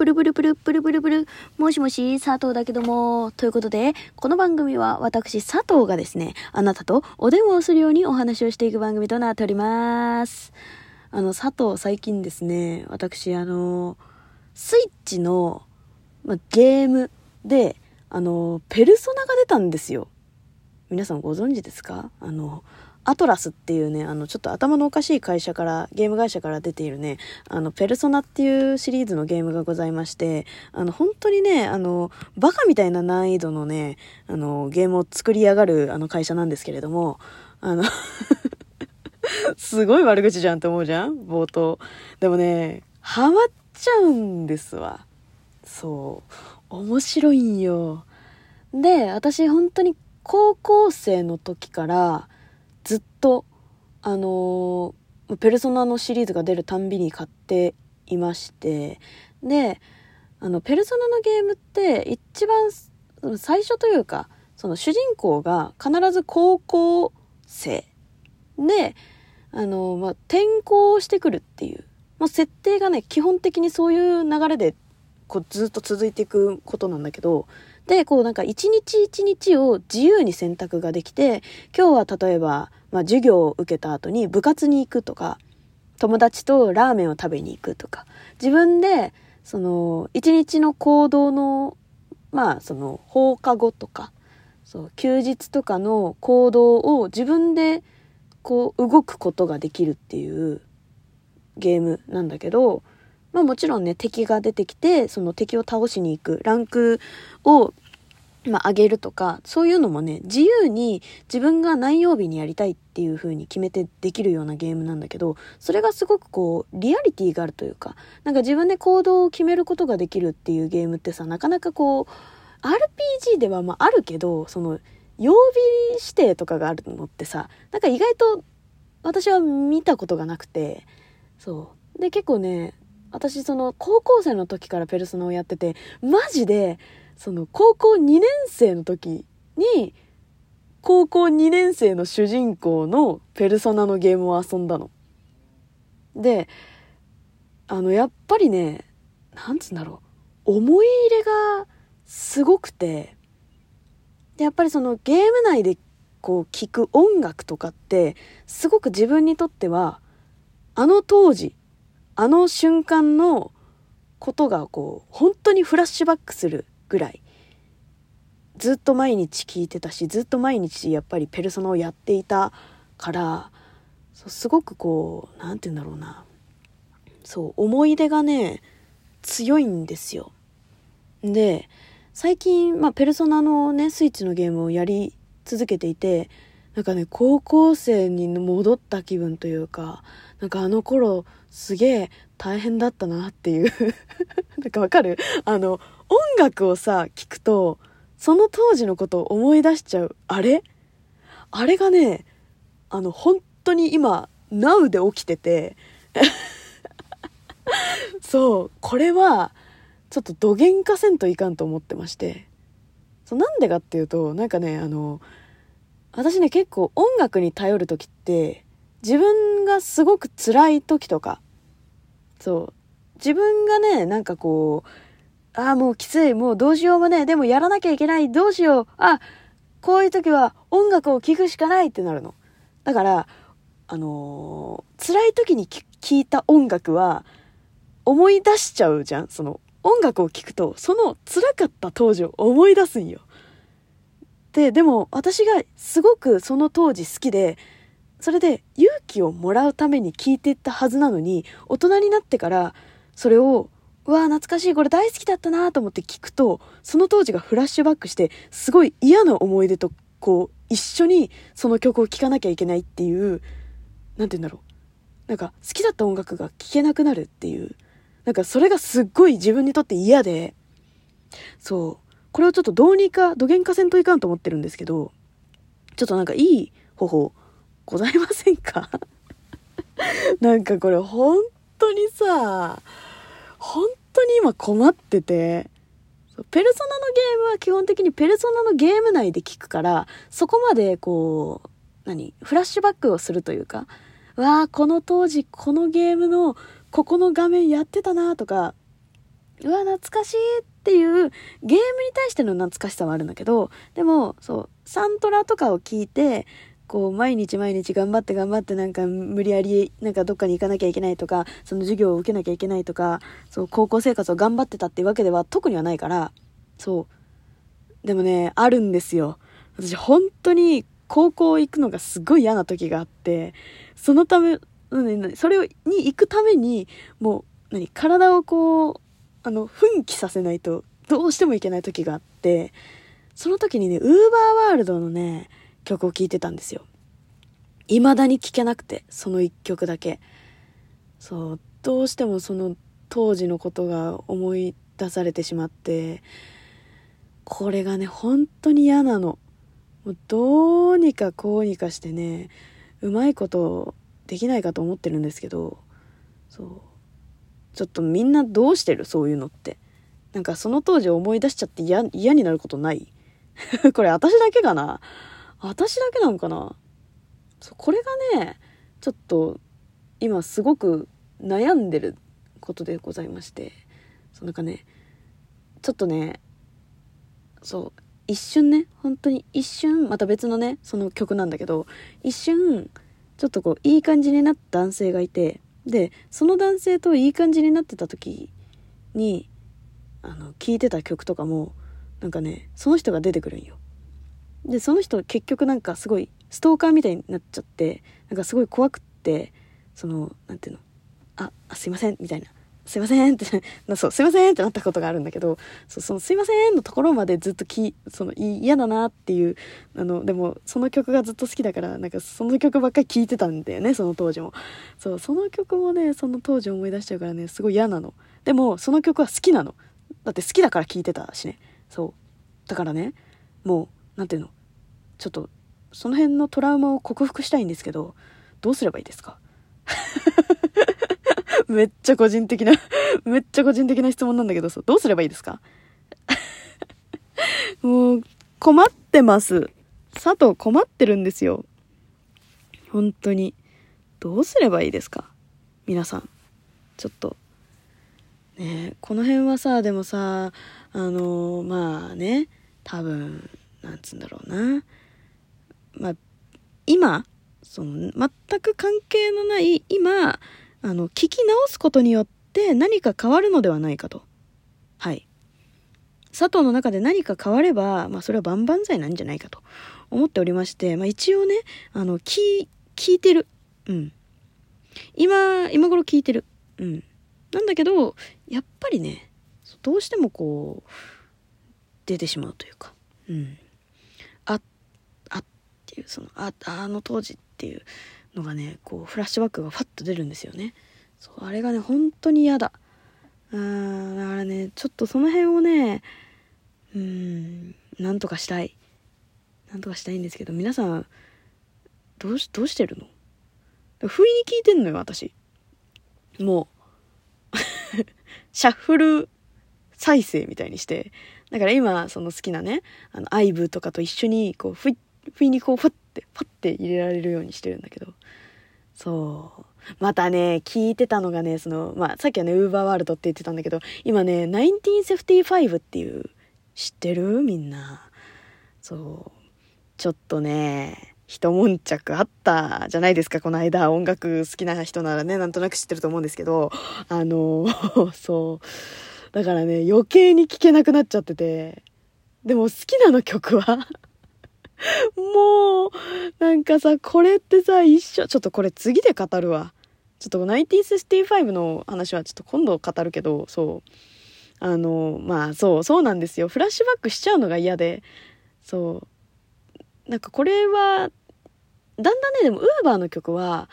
プルプルプルプルプルプル。もしもし、佐藤だけども。ということで、この番組は私、佐藤がですね、あなたとお電話をするようにお話をしていく番組となっております。あの、佐藤、最近ですね、私、あの、スイッチの、ま、ゲームで、あの、ペルソナが出たんですよ。皆さんご存知ですか？あの、アトラスっていうね、あの、ちょっと頭のおかしい会社から、ゲーム会社から出ているね、あの、ペルソナっていうシリーズのゲームがございまして、あの、本当にね、あの、バカみたいな難易度のね、あの、ゲームを作り上がる、あの、会社なんですけれども、あの、すごい悪口じゃんって思うじゃん？冒頭。でもね、ハマっちゃうんですわ。そう。面白いんよ。で、私本当に高校生の時からずっと、あのーペルソナのシリーズが出るたんびに買っていまして、で、あの、ペルソナのゲームって一番最初というか、その主人公が必ず高校生で、あの、まあ、転校してくるっていう、もう設定がね、基本的にそういう流れで、こうずっと続いていくことなんだけど、で、こうなんか一日一日を自由に選択ができて、今日は例えば、まあ、授業を受けた後に部活に行くとか、友達とラーメンを食べに行くとか、自分で、その、一日の行動の、まあ、その、放課後とか、そう、休日とかの行動を自分で、こう、動くことができるっていうゲームなんだけど、まあもちろんね、敵が出てきて、その敵を倒しに行く、ランクを、まあ上げるとか、そういうのもね、自由に自分が何曜日にやりたいっていう風に決めてできるようなゲームなんだけど、それがすごくこう、リアリティがあるというか、なんか自分で行動を決めることができるっていうゲームってさ、なかなかこう、RPG ではまああるけど、その、曜日指定とかがあるのってさ、なんか意外と私は見たことがなくて、そう。で、結構ね、私その高校生の時からペルソナをやってて、マジで、その高校2年生の時に、高校2年生の主人公のペルソナのゲームを遊んだの。で、あの、やっぱりね、なんつうんだろう、思い入れがすごくて、やっぱりそのゲーム内でこう聴く音楽とかって、すごく自分にとっては、あの当時、あの瞬間のことがこう、本当にフラッシュバックするぐらい、ずっと毎日聴いてたし、ずっと毎日やっぱりペルソナをやっていたから、すごくこう、なんて言うんだろうな。そう、思い出がね、強いんですよ。で、最近、まあ、ペルソナのね、スイッチのゲームをやり続けていて、なんかね、高校生に戻った気分というか、なんかあの頃、すげえ大変だったなっていう。なんかわかる？あの、音楽をさ、聞くと、その当時のことを思い出しちゃう。あれ？あれがね、あの、本当に今、Now で起きてて、そう、これは、ちょっとどげんかせんといかんと思ってまして。そう、なんでかっていうと、なんかね、あの、私ね、結構音楽に頼る時って、自分がすごく辛い時とか、そう、自分がね、なんかこう、ああ、もうきつい、もうどうしようもね、でもやらなきゃいけない、どうしよう、あ、こういう時は音楽を聴くしかない。ってなるの。だから、あのー辛い時に聴いた音楽は、思い出しちゃうじゃん。その、音楽を聴くと、その辛かった当時を思い出すんよ。で、でも私がすごくその当時好きで、それで勇気をもらうために聴いていったはずなのに、大人になってから、それを、わー懐かしい、これ大好きだったなと思って聞くと、その当時がフラッシュバックして、すごい嫌な思い出と、こう、一緒にその曲を聴かなきゃいけないっていう、なんて言うんだろう。なんか、好きだった音楽が聴けなくなるっていう。なんか、それがすっごい自分にとって嫌で、そう。これをちょっとどうにか、どげんかせんといかんと思ってるんですけど、ちょっとなんかいい方法、ございませんか？なんかこれ本当にさ、本当に今困ってて、ペルソナのゲームは基本的にペルソナのゲーム内で聞くから、そこまでこう、何フラッシュバックをするというか、わあ、この当時このゲームのここの画面やってたなとか、うわ、懐かしいっていうゲームに対しての懐かしさはあるんだけど、でも、そう、サントラとかを聞いて、こう、毎日毎日頑張って頑張ってなんか無理やりなんかどっかに行かなきゃいけないとか、その授業を受けなきゃいけないとか、そう、高校生活を頑張ってたっていうわけでは特にはないから、そう。でもね、あるんですよ。私本当に高校行くのがすごい嫌な時があって、そのため、それに行くために、もう、何、体をこう、あの、奮起させないと、どうしてもいけない時があって、その時にね、ウーバーワールドのね、曲を聴いてたんですよ。未だに聴けなくて、その一曲だけ。そう、どうしてもその当時のことが思い出されてしまって、これがね、本当に嫌なの。もうどうにかこうにかしてね、うまいことできないかと思ってるんですけど、そう。ちょっとみんなどうしてる？そういうのって。なんかその当時思い出しちゃって嫌になることない？これ私だけかな？私だけなのかな？そうこれがね、ちょっと今すごく悩んでることでございまして、そうなんかね、ちょっとね、そう、一瞬ね、本当に一瞬、また別のね、その曲なんだけど、一瞬、ちょっとこう、いい感じになった男性がいて、でその男性といい感じになってた時にあの聴いてた曲とかもなんかねその人が出てくるんよ。でその人結局なんかすごいストーカーみたいになっちゃってなんかすごい怖くってその何ていうのああすいませんみたいなすいませんってな そう、すいませんってなったことがあるんだけど、そうそのすいませんのところまでずっとき、その嫌だなっていう、あの、でもその曲がずっと好きだから、なんかその曲ばっかり聴いてたんだよね、その当時も。そう、その曲もね、その当時思い出しちゃうからね、すごい嫌なの。でも、その曲は好きなの。だって好きだから聴いてたしね。そう。だからね、もう、なんていうの、ちょっと、その辺のトラウマを克服したいんですけど、どうすればいいですか？めっちゃ個人的なめっちゃ個人的な質問なんだけど、どうすればいいですか？もう、困ってます。佐藤困ってるんですよ。本当に。どうすればいいですか？皆さん。ちょっと。ねこの辺はさ、でもさ、あのー、まあね、多分、なんつうんだろうな。まあ、今、その、全く関係のない今、あの、聞き直すことによって何か変わるのではないかと。はい。佐藤の中で何か変われば、まあそれは万々歳なんじゃないかと思っておりまして、まあ一応ね、あの、聞、聞いてる。うん。今、今頃聞いてる。うん。なんだけど、やっぱりね、どうしてもこう、出てしまうというか、うん。う、その、あ、あの当時っていう、のがねこうフラッシュバックがファッと出るんですよね。そうあれがね本当に嫌だ。うんだからねちょっとその辺をねうんなんとかしたい。なんとかしたいんですけど皆さんどうしどうしてるの？不意に聞いてんのよ私。もう シャッフル再生みたいにして。だから今その好きなねあのアイブとかと一緒にこうふいっ不意にこうフッてパッて入れられるようにしてるんだけど。そう。またね聞いてたのがねそのまあさっきはねウーバーワールドって言ってたんだけど今ね1975っていう知ってる？みんな。そう。ちょっとね一悶着あったじゃないですかこの間。音楽好きな人ならねなんとなく知ってると思うんですけど。あの そう。だからね余計に聴けなくなっちゃってて。でも好きなの曲はもう、なんかさ、これってさ、一緒、ちょっとこれ次で語るわ。ちょっと1965の話はちょっと今度語るけど、そう。あの、まあそう、そうなんですよ。フラッシュバックしちゃうのが嫌で、そう。なんかこれは、だんだんね、でも、ウーバーの曲は、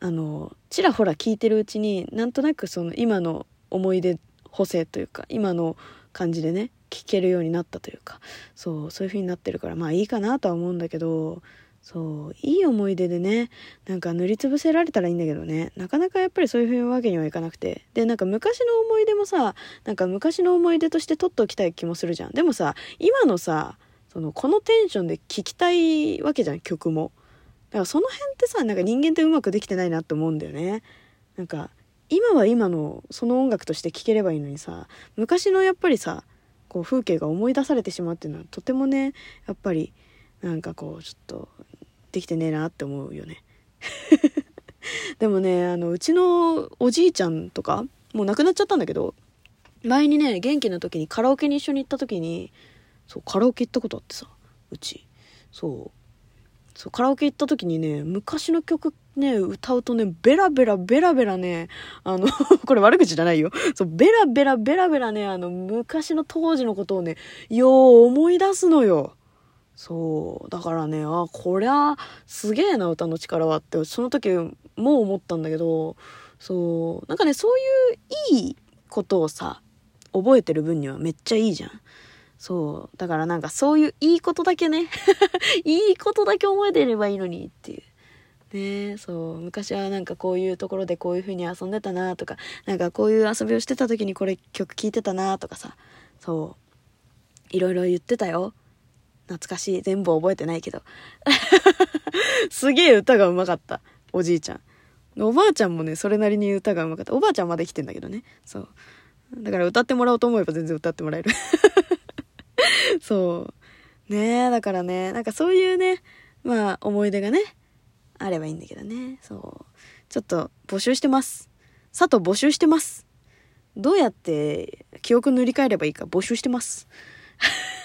あの、ちらほら聴いてるうちに、なんとなくその今の思い出補正というか、今の感じでね、聞けるようになったというかそうそういう風になってるからまあいいかなとは思うんだけどそういい思い出でねなんか塗りつぶせられたらいいんだけどねなかなかやっぱりそういうわけにはいかなくて。でなんか昔の思い出もさなんか昔の思い出として取っておきたい気もするじゃん。でもさ今のさそのこのテンションで聴きたいわけじゃん曲も。だからその辺ってさなんか人間ってうまくできてないなって思うんだよね。なんか今は今のその音楽として聴ければいいのにさ昔のやっぱりさこう風景が思い出されてしまうっていうのはとてもねやっぱりなんかこうちょっとできてねえなって思うよね。でもねあのうちのおじいちゃんとかもう亡くなっちゃったんだけど前にね元気な時にカラオケに一緒に行った時にそうカラオケ行ったことあってさうち。そう。そうカラオケ行った時にね昔の曲ね歌うとねベラベラベラベラねあの これ悪口じゃないよ。そうベラベラベラベラねあの昔の当時のことをねよう思い出すのよ。そうだからねあこりゃすげえな歌の力はってその時も思ったんだけどそうなんかねそういういいことをさ覚えてる分にはめっちゃいいじゃん。そう。だからなんかそういういいことだけね。いいことだけ覚えてればいいのにっていう。ねそう。昔はなんかこういうところでこういう風に遊んでたなとかなんかこういう遊びをしてた時にこれ曲聴いてたなとかさ。そう。いろいろ言ってたよ。懐かしい。全部覚えてないけど。すげえ歌がうまかった。おじいちゃん。おばあちゃんもねそれなりに歌がうまかった。おばあちゃんまで来てんだけどね。そう。だから歌ってもらおうと思えば全然歌ってもらえる。そうねえだからねなんかそういうねまあ思い出がねあればいいんだけどね。そう。ちょっと募集してます。佐藤募集してます。どうやって記憶塗り替えればいいか募集してます。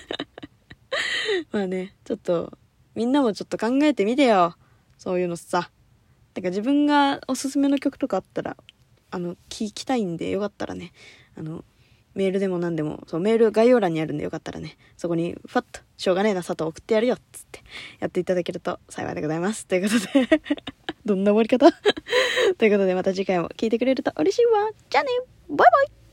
まあね、ちょっと、みんなもちょっと考えてみてよ。そういうのさ。てか自分がおすすめの曲とかあったら、あの、聞きたいんでよかったらね、あの、メールでも何でも、そう、メール概要欄にあるんでよかったらね、そこに、ファッと、しょうがねえな、佐藤送ってやるよ、つって、やっていただけると 幸いでございます。ということで どんな終わり方？ということで、また次回も聞いてくれると嬉しいわ。じゃあねバイバイ